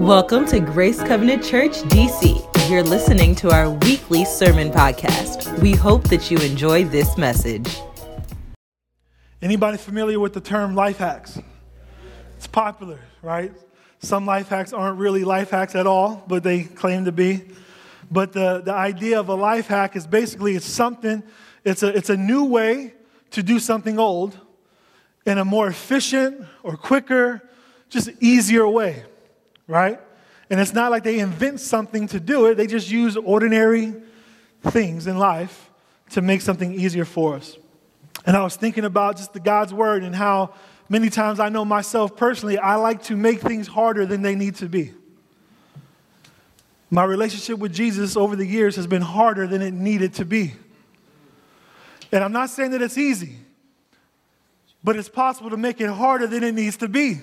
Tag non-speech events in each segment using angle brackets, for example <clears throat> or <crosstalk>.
Welcome to Grace Covenant Church DC. You're listening to our weekly sermon podcast. We hope that you enjoy this message. Anybody familiar with the term life hacks? It's popular, right? Some life hacks aren't really life hacks at all, but they claim to be. But the, the idea of a life hack is basically it's something, it's a, it's a new way to do something old in a more efficient or quicker, just easier way right? And it's not like they invent something to do it, they just use ordinary things in life to make something easier for us. And I was thinking about just the God's word and how many times I know myself personally, I like to make things harder than they need to be. My relationship with Jesus over the years has been harder than it needed to be. And I'm not saying that it's easy, but it's possible to make it harder than it needs to be.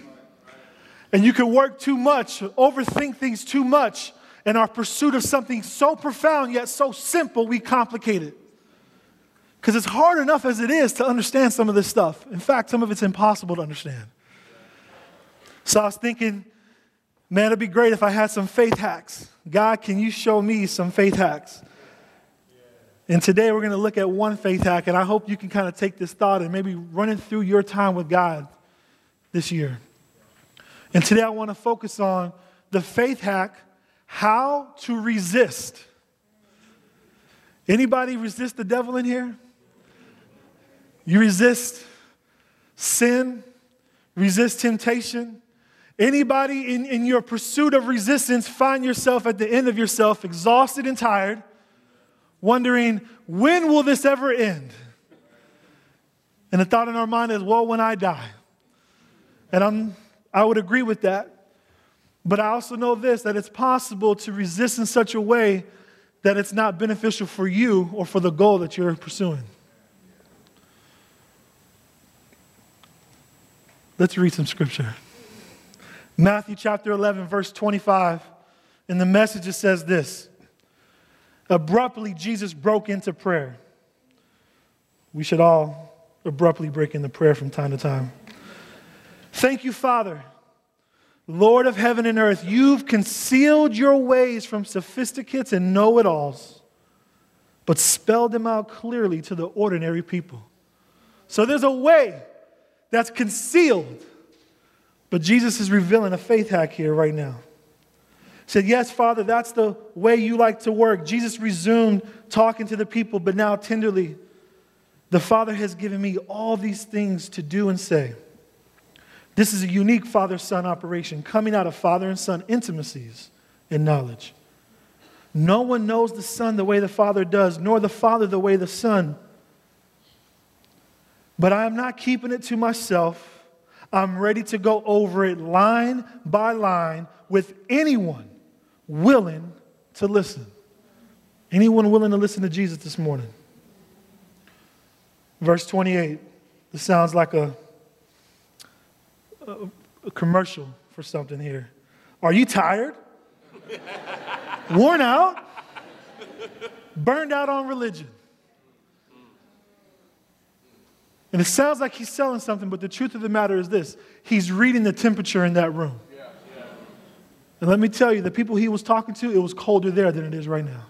And you can work too much, overthink things too much, in our pursuit of something so profound yet so simple, we complicate it. Because it's hard enough as it is to understand some of this stuff. In fact, some of it's impossible to understand. So I was thinking, man, it'd be great if I had some faith hacks. God, can you show me some faith hacks? And today we're going to look at one faith hack, and I hope you can kind of take this thought and maybe run it through your time with God this year. And today I want to focus on the faith hack how to resist. Anybody resist the devil in here? You resist sin, resist temptation. Anybody in, in your pursuit of resistance find yourself at the end of yourself, exhausted and tired, wondering, when will this ever end? And the thought in our mind is, well, when I die. And I'm I would agree with that. But I also know this that it's possible to resist in such a way that it's not beneficial for you or for the goal that you're pursuing. Let's read some scripture. Matthew chapter 11, verse 25. In the message, it says this Abruptly, Jesus broke into prayer. We should all abruptly break into prayer from time to time. Thank you, Father. Lord of heaven and earth, you've concealed your ways from sophisticates and know it alls, but spelled them out clearly to the ordinary people. So there's a way that's concealed, but Jesus is revealing a faith hack here right now. Said, Yes, Father, that's the way you like to work. Jesus resumed talking to the people, but now tenderly, the Father has given me all these things to do and say. This is a unique father son operation coming out of father and son intimacies and knowledge. No one knows the son the way the father does, nor the father the way the son. But I am not keeping it to myself. I'm ready to go over it line by line with anyone willing to listen. Anyone willing to listen to Jesus this morning? Verse 28. This sounds like a a commercial for something here. Are you tired? Worn out? Burned out on religion? And it sounds like he's selling something, but the truth of the matter is this he's reading the temperature in that room. And let me tell you, the people he was talking to, it was colder there than it is right now.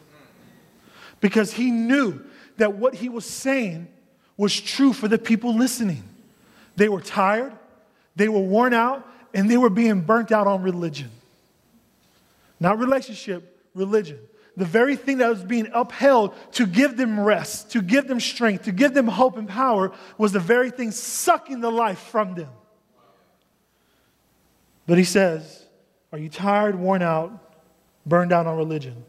Because he knew that what he was saying was true for the people listening. They were tired, they were worn out and they were being burnt out on religion. Not relationship, religion. The very thing that was being upheld to give them rest, to give them strength, to give them hope and power was the very thing sucking the life from them. But he says, Are you tired, worn out, burned out on religion?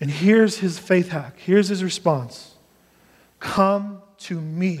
And here's his faith hack. Here's his response Come to me.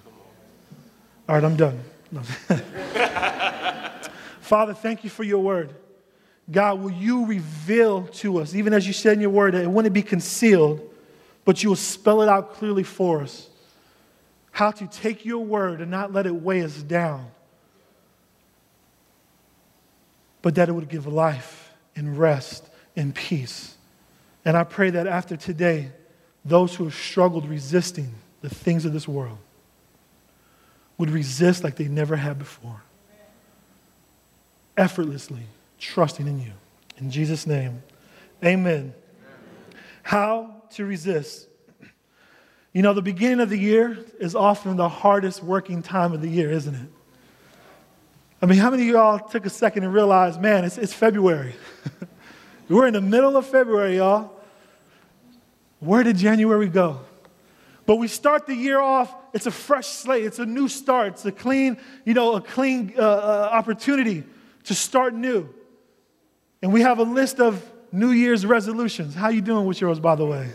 All right, I'm done. <laughs> Father, thank you for your word. God, will you reveal to us, even as you said in your word, that it wouldn't be concealed, but you will spell it out clearly for us, how to take your word and not let it weigh us down, but that it would give life and rest and peace. And I pray that after today, those who have struggled resisting the things of this world would resist like they never had before, effortlessly trusting in you. In Jesus' name, amen. How to resist. You know, the beginning of the year is often the hardest working time of the year, isn't it? I mean, how many of y'all took a second and realized, man, it's, it's February? <laughs> We're in the middle of February, y'all. Where did January go? But we start the year off, it's a fresh slate, it's a new start, it's a clean, you know, a clean uh, uh, opportunity to start new. And we have a list of New Year's resolutions. How you doing with yours, by the way?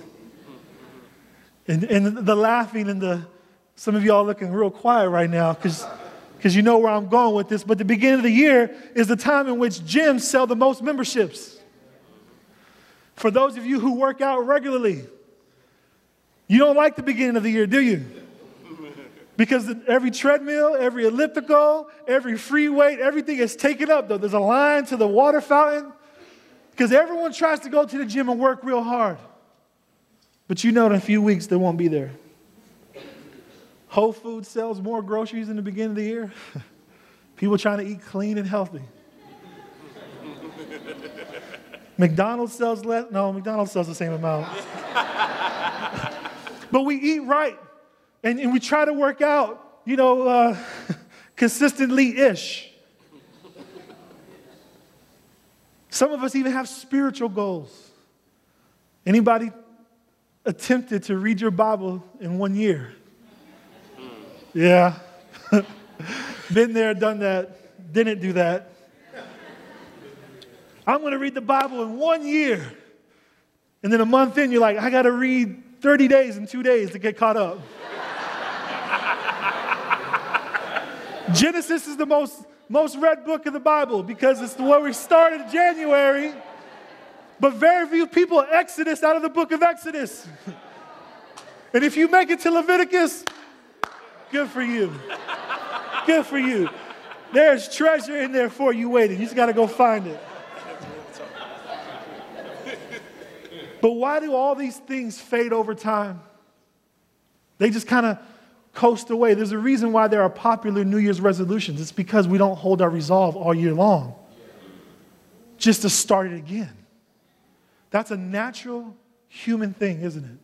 And, and the laughing and the, some of y'all looking real quiet right now because because you know where I'm going with this. But the beginning of the year is the time in which gyms sell the most memberships. For those of you who work out regularly, you don't like the beginning of the year, do you? Because every treadmill, every elliptical, every free weight, everything is taken up. Though there's a line to the water fountain because everyone tries to go to the gym and work real hard. But you know in a few weeks they won't be there. Whole Foods sells more groceries in the beginning of the year. <laughs> People trying to eat clean and healthy. <laughs> McDonald's sells less. No, McDonald's sells the same amount. <laughs> but we eat right and, and we try to work out, you know, uh, <laughs> consistently ish. Some of us even have spiritual goals. Anybody attempted to read your Bible in one year? Yeah. <laughs> Been there, done that, didn't do that. I'm going to read the Bible in one year. And then a month in, you're like, I got to read 30 days in two days to get caught up. Genesis is the most, most read book of the Bible because it's the way we started in January. But very few people Exodus out of the book of Exodus. and if you make it to Leviticus, good for you. Good for you. There's treasure in there for you waiting. You just got to go find it. But why do all these things fade over time? They just kind of coast away. There's a reason why there are popular New Year's resolutions. It's because we don't hold our resolve all year long just to start it again. That's a natural human thing, isn't it?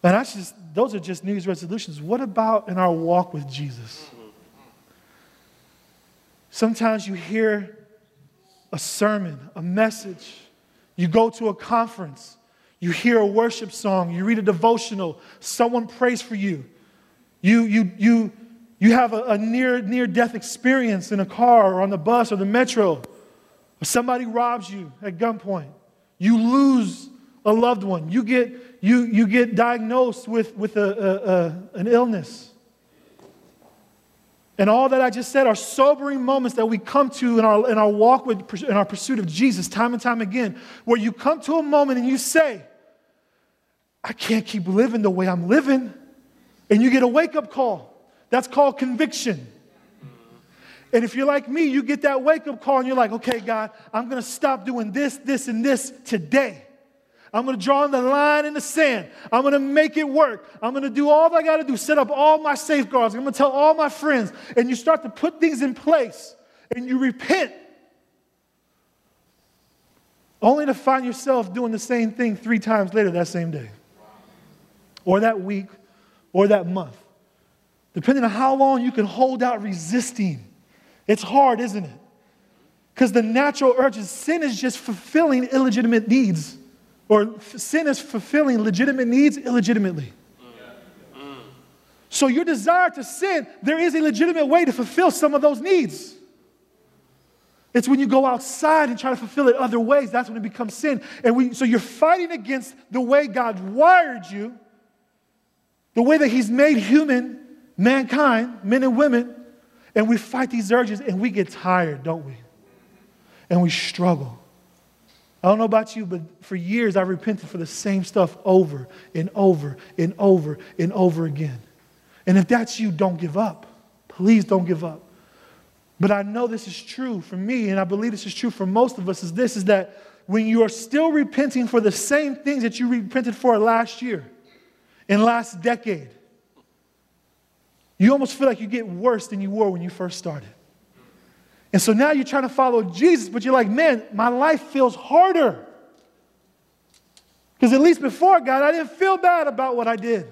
And that's just, those are just New Year's resolutions. What about in our walk with Jesus? Sometimes you hear a sermon, a message, you go to a conference, you hear a worship song, you read a devotional, someone prays for you. You, you, you, you have a, a near, near death experience in a car or on the bus or the metro, somebody robs you at gunpoint. You lose a loved one. You get, you, you get diagnosed with, with a, a, a, an illness. And all that I just said are sobering moments that we come to in our, in our walk with, in our pursuit of Jesus, time and time again, where you come to a moment and you say, I can't keep living the way I'm living. And you get a wake up call. That's called conviction. And if you're like me, you get that wake up call and you're like, okay, God, I'm going to stop doing this, this, and this today. I'm going to draw the line in the sand. I'm going to make it work. I'm going to do all I got to do, set up all my safeguards. I'm going to tell all my friends. And you start to put things in place and you repent. Only to find yourself doing the same thing three times later that same day or that week or that month. Depending on how long you can hold out resisting. It's hard, isn't it? Because the natural urges, sin is just fulfilling illegitimate needs, or sin is fulfilling legitimate needs illegitimately. So, your desire to sin, there is a legitimate way to fulfill some of those needs. It's when you go outside and try to fulfill it other ways, that's when it becomes sin. And we, so, you're fighting against the way God wired you the way that He's made human, mankind, men and women, and we fight these urges and we get tired, don't we? and we struggle. I don't know about you, but for years I repented for the same stuff over and over and over and over again. And if that's you, don't give up. Please don't give up. But I know this is true for me, and I believe this is true for most of us, is this is that when you are still repenting for the same things that you repented for last year and last decade, you almost feel like you get worse than you were when you first started. And so now you're trying to follow Jesus, but you're like, man, my life feels harder. Because at least before God, I didn't feel bad about what I did.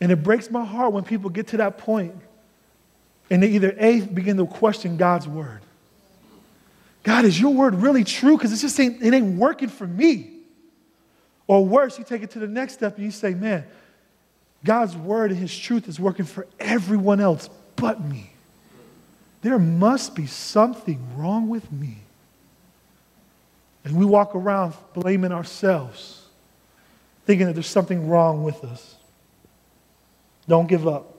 And it breaks my heart when people get to that point and they either A, begin to question God's word. God, is your word really true? Because it just ain't, it ain't working for me. Or worse, you take it to the next step and you say, man, God's word and his truth is working for everyone else but me. There must be something wrong with me. And we walk around blaming ourselves, thinking that there's something wrong with us. Don't give up.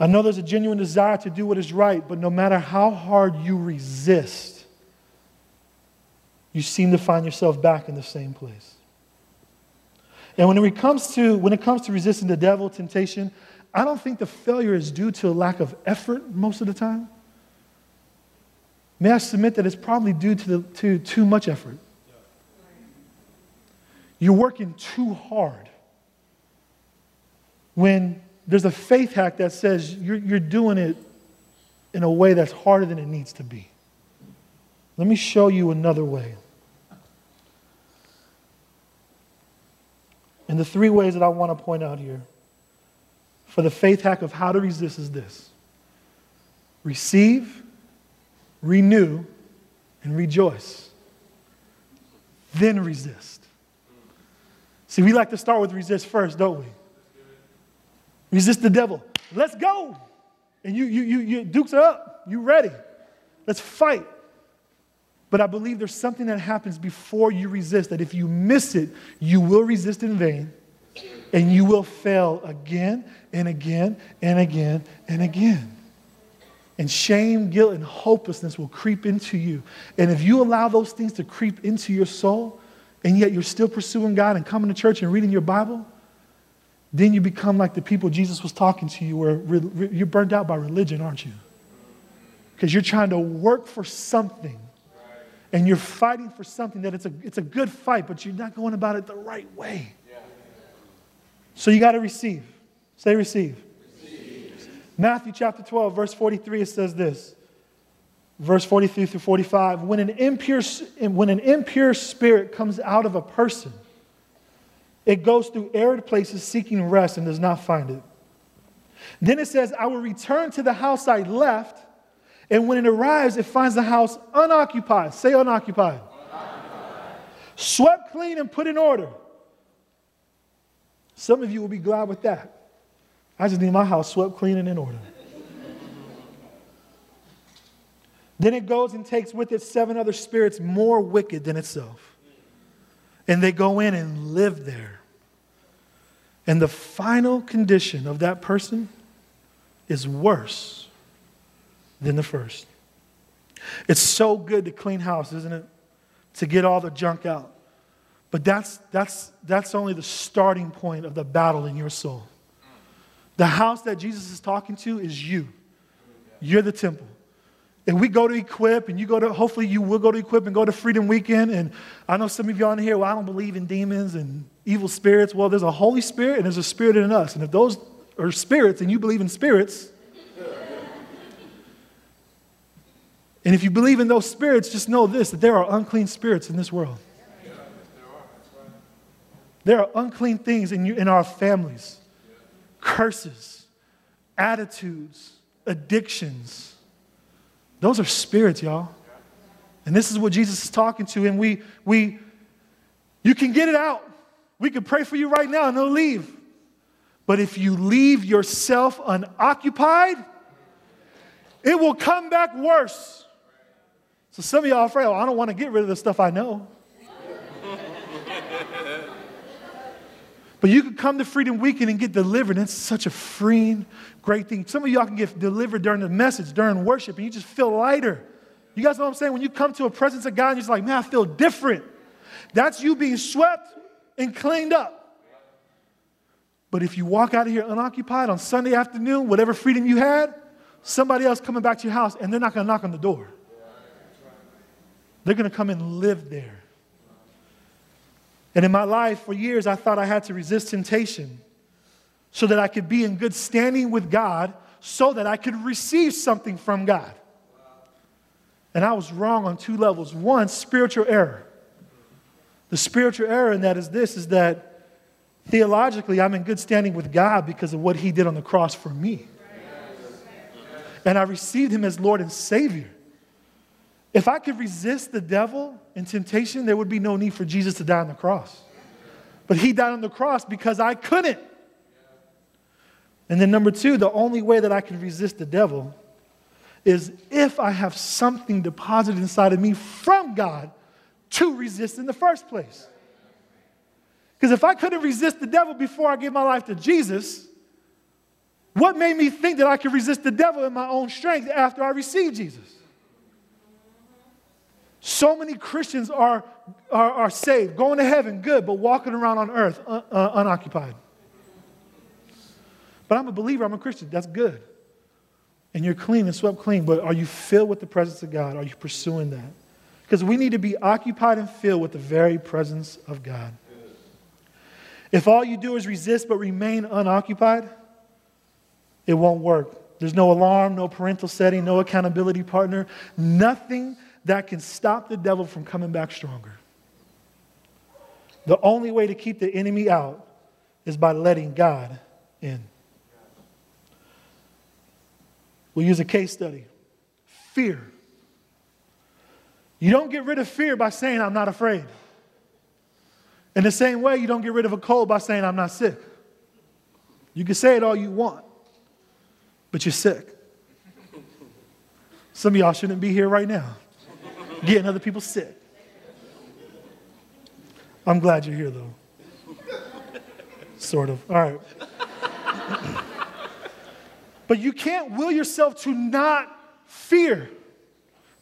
I know there's a genuine desire to do what is right, but no matter how hard you resist, you seem to find yourself back in the same place. And when it comes to when it comes to resisting the devil, temptation, I don't think the failure is due to a lack of effort most of the time. May I submit that it's probably due to, the, to too much effort. You're working too hard when there's a faith hack that says you're, you're doing it in a way that's harder than it needs to be. Let me show you another way. And the three ways that I want to point out here for the faith hack of how to resist is this receive, renew, and rejoice. Then resist. See, we like to start with resist first, don't we? Resist the devil. Let's go. And you, you, you, you dukes up. You ready. Let's fight. But I believe there's something that happens before you resist that if you miss it, you will resist in vain and you will fail again and again and again and again. And shame, guilt, and hopelessness will creep into you. And if you allow those things to creep into your soul, and yet you're still pursuing God and coming to church and reading your Bible, then you become like the people Jesus was talking to you, where re- you're burned out by religion, aren't you? Because you're trying to work for something and you're fighting for something that it's a, it's a good fight, but you're not going about it the right way. So you got to receive. Say receive. receive. Matthew chapter 12, verse 43, it says this. Verse 43 through 45. When an impure, when an impure spirit comes out of a person, it goes through arid places seeking rest and does not find it. Then it says, I will return to the house I left, and when it arrives, it finds the house unoccupied. Say unoccupied. unoccupied. Swept clean and put in order. Some of you will be glad with that. I just need my house swept clean and in order. then it goes and takes with it seven other spirits more wicked than itself and they go in and live there. And the final condition of that person is worse than the first. It's so good to clean house, isn't it? To get all the junk out. But that's, that's, that's only the starting point of the battle in your soul. The house that Jesus is talking to is you. You're the temple. And we go to Equip and you go to, hopefully you will go to Equip and go to Freedom Weekend. And I know some of you on here, well, I don't believe in demons and evil spirits. Well, there's a Holy Spirit and there's a spirit in us. And if those are spirits and you believe in spirits, and if you believe in those spirits, just know this that there are unclean spirits in this world. There are unclean things in, you, in our families curses, attitudes, addictions those are spirits, y'all. And this is what Jesus is talking to. And we, we, you can get it out. We can pray for you right now and they'll leave. But if you leave yourself unoccupied, it will come back worse. So some of y'all are afraid, oh, I don't want to get rid of the stuff I know. But you can come to Freedom Weekend and get delivered. It's such a freeing, great thing. Some of y'all can get delivered during the message, during worship, and you just feel lighter. You guys know what I'm saying? When you come to a presence of God, you're just like, man, I feel different. That's you being swept and cleaned up. But if you walk out of here unoccupied on Sunday afternoon, whatever freedom you had, somebody else coming back to your house, and they're not going to knock on the door. They're going to come and live there. And in my life, for years, I thought I had to resist temptation so that I could be in good standing with God, so that I could receive something from God. And I was wrong on two levels. One, spiritual error. The spiritual error in that is this is that theologically, I'm in good standing with God because of what He did on the cross for me. And I received Him as Lord and Savior. If I could resist the devil in temptation, there would be no need for Jesus to die on the cross. But he died on the cross because I couldn't. And then, number two, the only way that I can resist the devil is if I have something deposited inside of me from God to resist in the first place. Because if I couldn't resist the devil before I gave my life to Jesus, what made me think that I could resist the devil in my own strength after I received Jesus? So many Christians are, are, are saved, going to heaven, good, but walking around on earth uh, uh, unoccupied. But I'm a believer, I'm a Christian, that's good. And you're clean and swept clean, but are you filled with the presence of God? Are you pursuing that? Because we need to be occupied and filled with the very presence of God. If all you do is resist but remain unoccupied, it won't work. There's no alarm, no parental setting, no accountability partner, nothing that can stop the devil from coming back stronger. The only way to keep the enemy out is by letting God in. We'll use a case study fear. You don't get rid of fear by saying, I'm not afraid. In the same way, you don't get rid of a cold by saying, I'm not sick. You can say it all you want, but you're sick. Some of y'all shouldn't be here right now getting other people sick. I'm glad you're here, though. Sort of. All right. <clears throat> but you can't will yourself to not fear,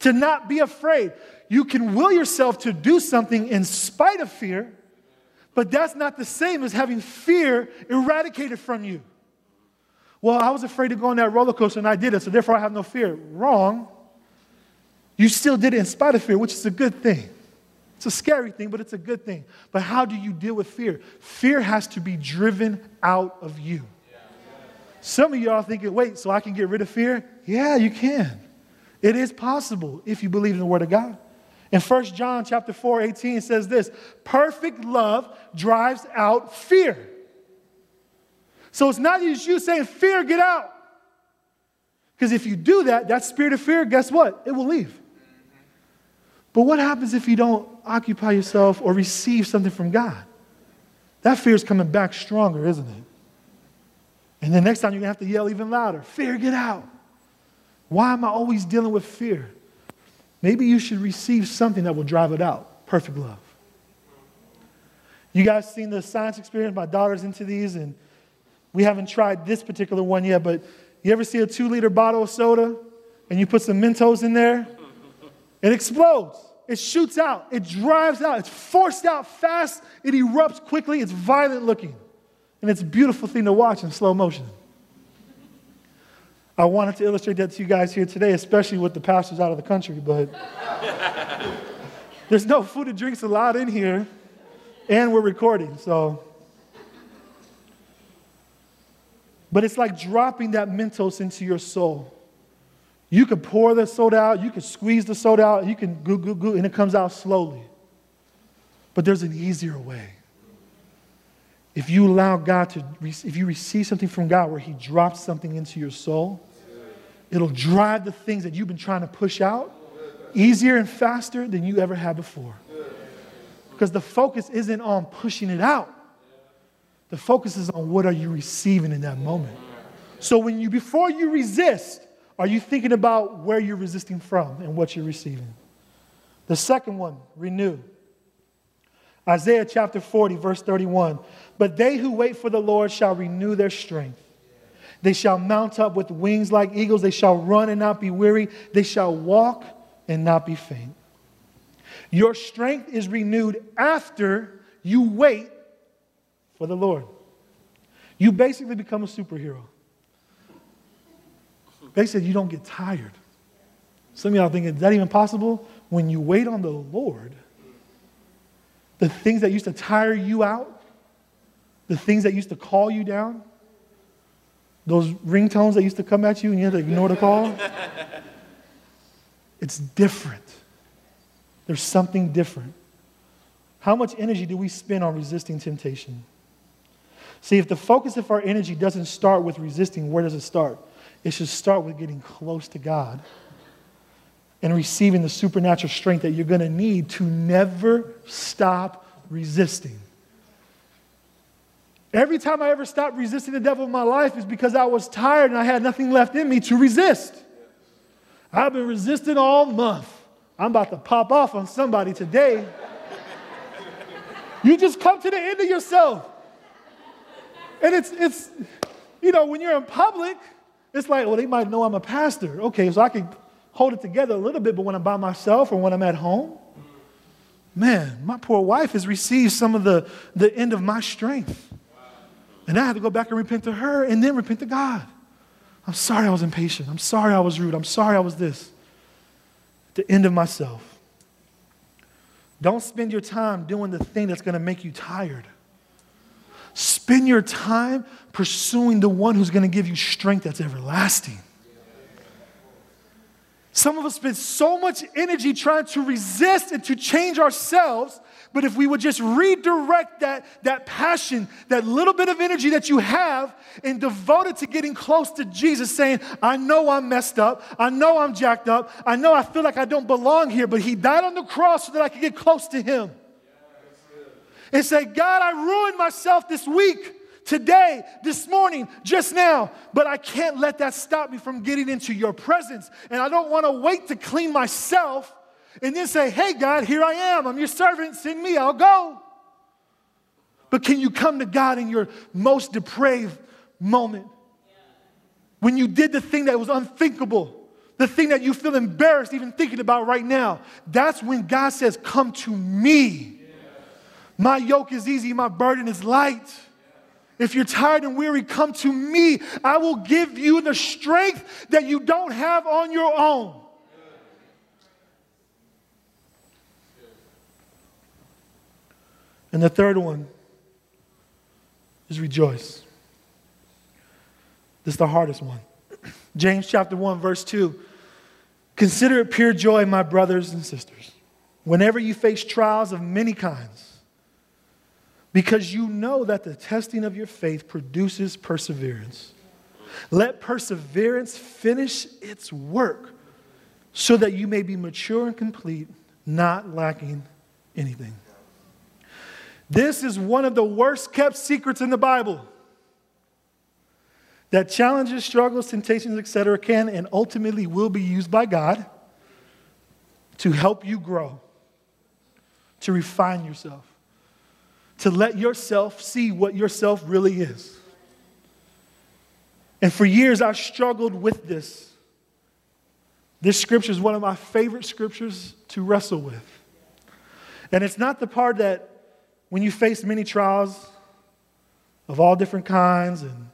to not be afraid. You can will yourself to do something in spite of fear, but that's not the same as having fear eradicated from you. Well, I was afraid to go on that roller coaster and I did it, so therefore I have no fear. Wrong. You still did it in spite of fear, which is a good thing. It's a scary thing, but it's a good thing. But how do you deal with fear? Fear has to be driven out of you. Some of y'all thinking, wait, so I can get rid of fear? Yeah, you can. It is possible if you believe in the Word of God. In 1 John chapter 4, 18, says this perfect love drives out fear. So it's not just you saying, fear, get out. Because if you do that, that spirit of fear, guess what? It will leave. But what happens if you don't occupy yourself or receive something from God? That fear is coming back stronger, isn't it? And the next time you're going to have to yell even louder Fear, get out. Why am I always dealing with fear? Maybe you should receive something that will drive it out perfect love. You guys seen the science experiment? My daughter's into these, and we haven't tried this particular one yet, but you ever see a two liter bottle of soda and you put some Mentos in there? It explodes. It shoots out. It drives out. It's forced out fast. It erupts quickly. It's violent looking. And it's a beautiful thing to watch in slow motion. I wanted to illustrate that to you guys here today, especially with the pastors out of the country, but there's no food and drinks allowed in here, and we're recording, so. But it's like dropping that Mentos into your soul. You can pour the soda out, you can squeeze the soda out, you can goo, goo, goo, and it comes out slowly. But there's an easier way. If you allow God to, if you receive something from God where He drops something into your soul, it'll drive the things that you've been trying to push out easier and faster than you ever had before. Because the focus isn't on pushing it out. The focus is on what are you receiving in that moment. So when you before you resist, are you thinking about where you're resisting from and what you're receiving? The second one, renew. Isaiah chapter 40, verse 31. But they who wait for the Lord shall renew their strength. They shall mount up with wings like eagles. They shall run and not be weary. They shall walk and not be faint. Your strength is renewed after you wait for the Lord. You basically become a superhero. They said you don't get tired. Some of y'all thinking, is that even possible? When you wait on the Lord, the things that used to tire you out, the things that used to call you down, those ringtones that used to come at you and you had to ignore the call, <laughs> it's different. There's something different. How much energy do we spend on resisting temptation? See, if the focus of our energy doesn't start with resisting, where does it start? It should start with getting close to God and receiving the supernatural strength that you're going to need to never stop resisting. Every time I ever stopped resisting the devil in my life is because I was tired and I had nothing left in me to resist. I've been resisting all month. I'm about to pop off on somebody today. you just come to the end of yourself. And it's, it's, you know, when you're in public, it's like, well, they might know I'm a pastor. Okay, so I can hold it together a little bit, but when I'm by myself or when I'm at home, man, my poor wife has received some of the, the end of my strength. And I had to go back and repent to her and then repent to God. I'm sorry I was impatient. I'm sorry I was rude. I'm sorry I was this. the end of myself. Don't spend your time doing the thing that's going to make you tired. Spend your time pursuing the one who's going to give you strength that's everlasting. Some of us spend so much energy trying to resist and to change ourselves, but if we would just redirect that, that passion, that little bit of energy that you have, and devote it to getting close to Jesus, saying, I know I'm messed up. I know I'm jacked up. I know I feel like I don't belong here, but He died on the cross so that I could get close to Him and say, God, I ruined myself this week, today, this morning, just now, but I can't let that stop me from getting into your presence. And I don't want to wait to clean myself and then say, Hey, God, here I am. I'm your servant. Send me. I'll go. But can you come to God in your most depraved moment? When you did the thing that was unthinkable, the thing that you feel embarrassed even thinking about right now, that's when God says, Come to me. My yoke is easy, my burden is light. If you're tired and weary, come to me. I will give you the strength that you don't have on your own. And the third one is rejoice. This is the hardest one. <clears throat> James chapter 1, verse 2. Consider it pure joy, my brothers and sisters, whenever you face trials of many kinds because you know that the testing of your faith produces perseverance. Let perseverance finish its work so that you may be mature and complete, not lacking anything. This is one of the worst kept secrets in the Bible. That challenges, struggles, temptations, etc., can and ultimately will be used by God to help you grow, to refine yourself to let yourself see what yourself really is. And for years, I struggled with this. This scripture is one of my favorite scriptures to wrestle with. And it's not the part that when you face many trials of all different kinds and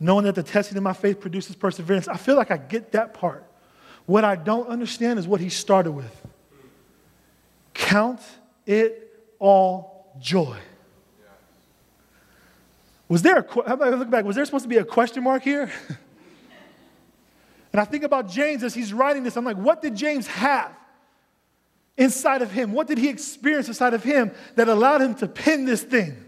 knowing that the testing of my faith produces perseverance, I feel like I get that part. What I don't understand is what he started with. Count it all joy. Was there a, I look back, was there supposed to be a question mark here? <laughs> and I think about James as he's writing this. I'm like, what did James have inside of him? What did he experience inside of him that allowed him to pen this thing?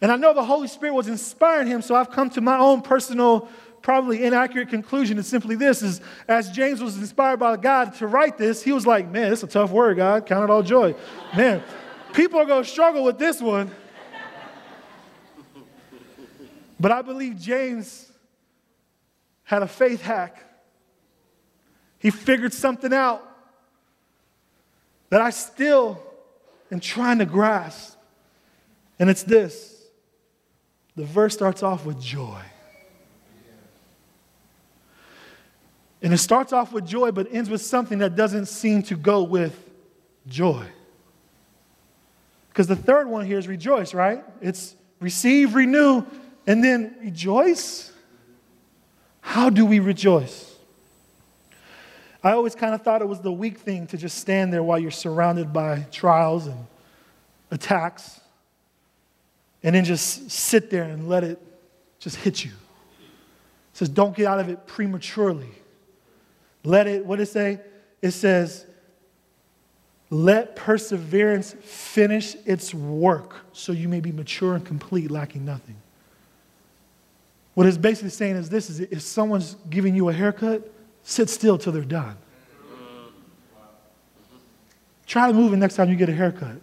And I know the Holy Spirit was inspiring him, so I've come to my own personal, probably inaccurate conclusion. It's simply this is as James was inspired by God to write this, he was like, Man, it's a tough word, God. Count it all joy. Man, people are gonna struggle with this one. But I believe James had a faith hack. He figured something out that I still am trying to grasp. And it's this the verse starts off with joy. And it starts off with joy, but ends with something that doesn't seem to go with joy. Because the third one here is rejoice, right? It's receive, renew, and then rejoice. How do we rejoice? I always kind of thought it was the weak thing to just stand there while you're surrounded by trials and attacks and then just sit there and let it just hit you. It says, don't get out of it prematurely. Let it, what does it say? It says, let perseverance finish its work so you may be mature and complete, lacking nothing. What it's basically saying is this is if someone's giving you a haircut, sit still till they're done. Try to move it next time you get a haircut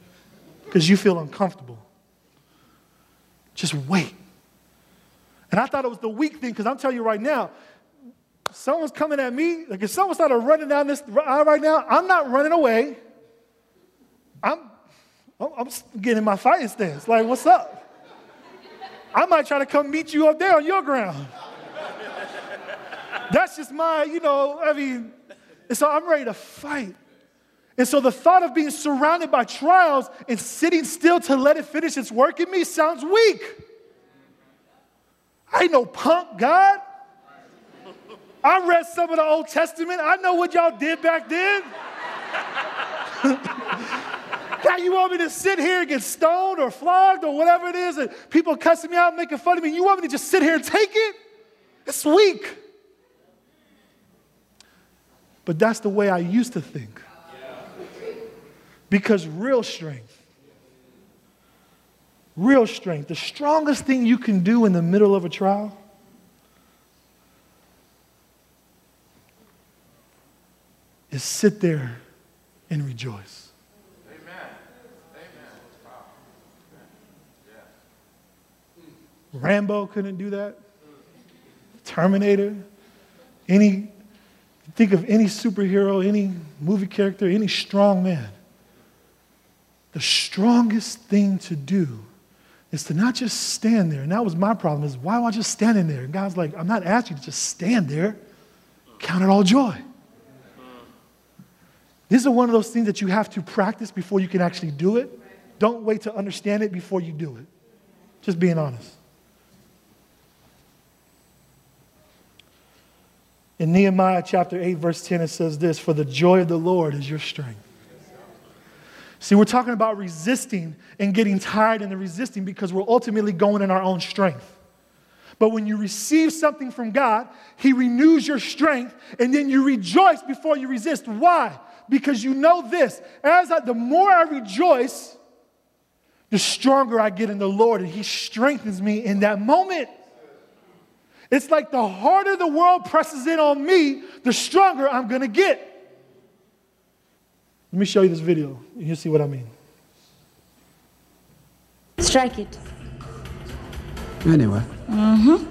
because you feel uncomfortable. Just wait. And I thought it was the weak thing because I'm telling you right now, someone's coming at me. Like if someone started running down this aisle right now, I'm not running away. I'm, I'm getting my fighting stance. Like, what's up? I might try to come meet you up there on your ground. That's just my, you know, I mean, and so I'm ready to fight. And so the thought of being surrounded by trials and sitting still to let it finish its work in me sounds weak. I ain't no punk, God. I read some of the Old Testament. I know what y'all did back then. <laughs> now you want me to sit here and get stoned or flogged or whatever it is, and people cussing me out, making fun of me. You want me to just sit here and take it? It's weak. But that's the way I used to think. Because real strength, real strength, the strongest thing you can do in the middle of a trial is sit there and rejoice. Rambo couldn't do that. Terminator, any think of any superhero, any movie character, any strong man. The strongest thing to do is to not just stand there. And that was my problem is why am I just standing there? And God's like, I'm not asking you to just stand there. Count it all joy. This is one of those things that you have to practice before you can actually do it. Don't wait to understand it before you do it. Just being honest. In Nehemiah chapter 8, verse 10, it says this For the joy of the Lord is your strength. See, we're talking about resisting and getting tired in the resisting because we're ultimately going in our own strength. But when you receive something from God, He renews your strength and then you rejoice before you resist. Why? Because you know this as I, the more I rejoice, the stronger I get in the Lord and He strengthens me in that moment. It's like the harder the world presses in on me, the stronger I'm gonna get. Let me show you this video, and you'll see what I mean. Strike it. Anyway. Mm-hmm.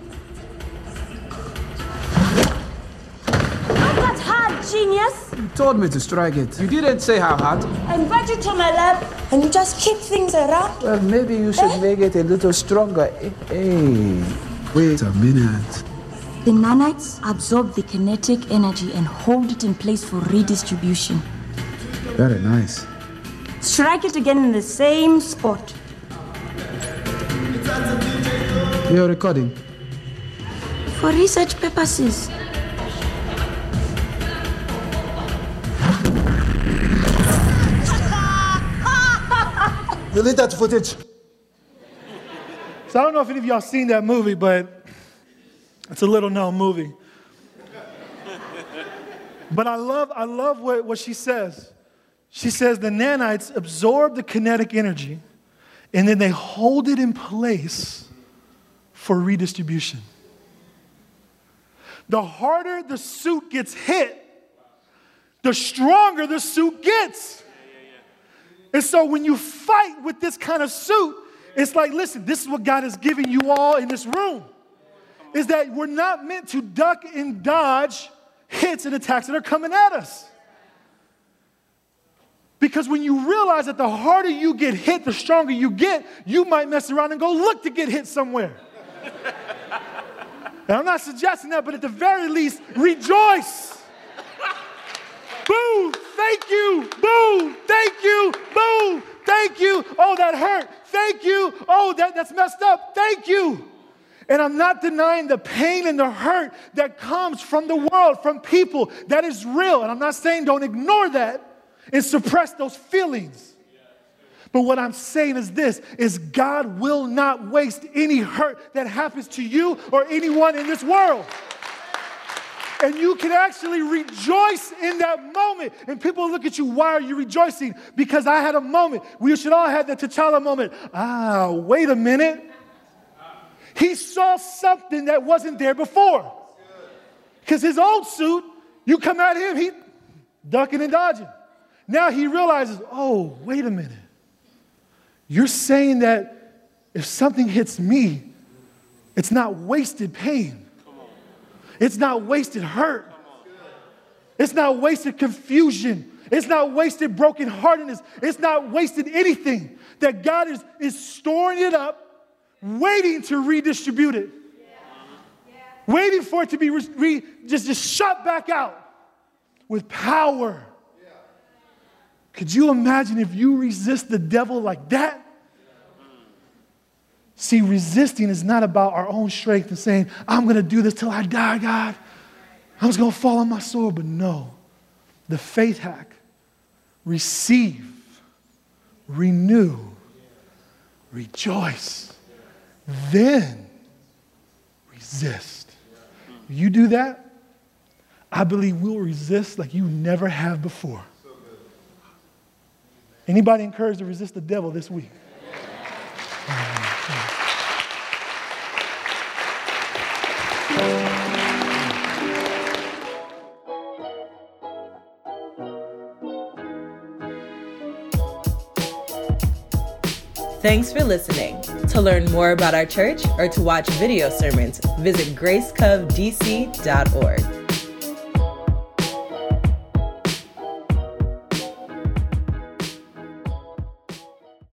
Not that hard, genius. You told me to strike it. You didn't say how hard. I invite you to my lab, and you just kick things around. Well, maybe you should Eh? make it a little stronger. Hey, wait a minute. The nanites absorb the kinetic energy and hold it in place for redistribution. Very nice. Strike it again in the same spot. You're recording. For research purposes. Delete that footage. So I don't know if any of y'all seen that movie, but it's a little known movie. But I love, I love what, what she says. She says the nanites absorb the kinetic energy and then they hold it in place for redistribution. The harder the suit gets hit, the stronger the suit gets. And so when you fight with this kind of suit, it's like, listen, this is what God has given you all in this room. Is that we're not meant to duck and dodge hits and attacks that are coming at us. Because when you realize that the harder you get hit, the stronger you get, you might mess around and go look to get hit somewhere. <laughs> and I'm not suggesting that, but at the very least, rejoice. Boo, thank you. Boo, thank you. Boo, thank you. Oh, that hurt. Thank you. Oh, that, that's messed up. Thank you. And I'm not denying the pain and the hurt that comes from the world, from people. That is real. And I'm not saying don't ignore that and suppress those feelings. But what I'm saying is this is God will not waste any hurt that happens to you or anyone in this world. And you can actually rejoice in that moment. And people look at you, why are you rejoicing? Because I had a moment. We should all have the T'Challa moment. Ah, wait a minute. He saw something that wasn't there before. Because his old suit, you come at him, he ducking and dodging. Now he realizes, oh, wait a minute. You're saying that if something hits me, it's not wasted pain. It's not wasted hurt. It's not wasted confusion. It's not wasted brokenheartedness. It's not wasted anything. That God is, is storing it up, waiting to redistribute it. Waiting for it to be re, re, just, just shut back out with power could you imagine if you resist the devil like that? See, resisting is not about our own strength and saying, I'm going to do this till I die, God. I'm just going to fall on my sword. But no, the faith hack receive, renew, rejoice, then resist. You do that, I believe we'll resist like you never have before. Anybody encouraged to resist the devil this week? Thanks for listening. To learn more about our church or to watch video sermons, visit gracecovdc.org.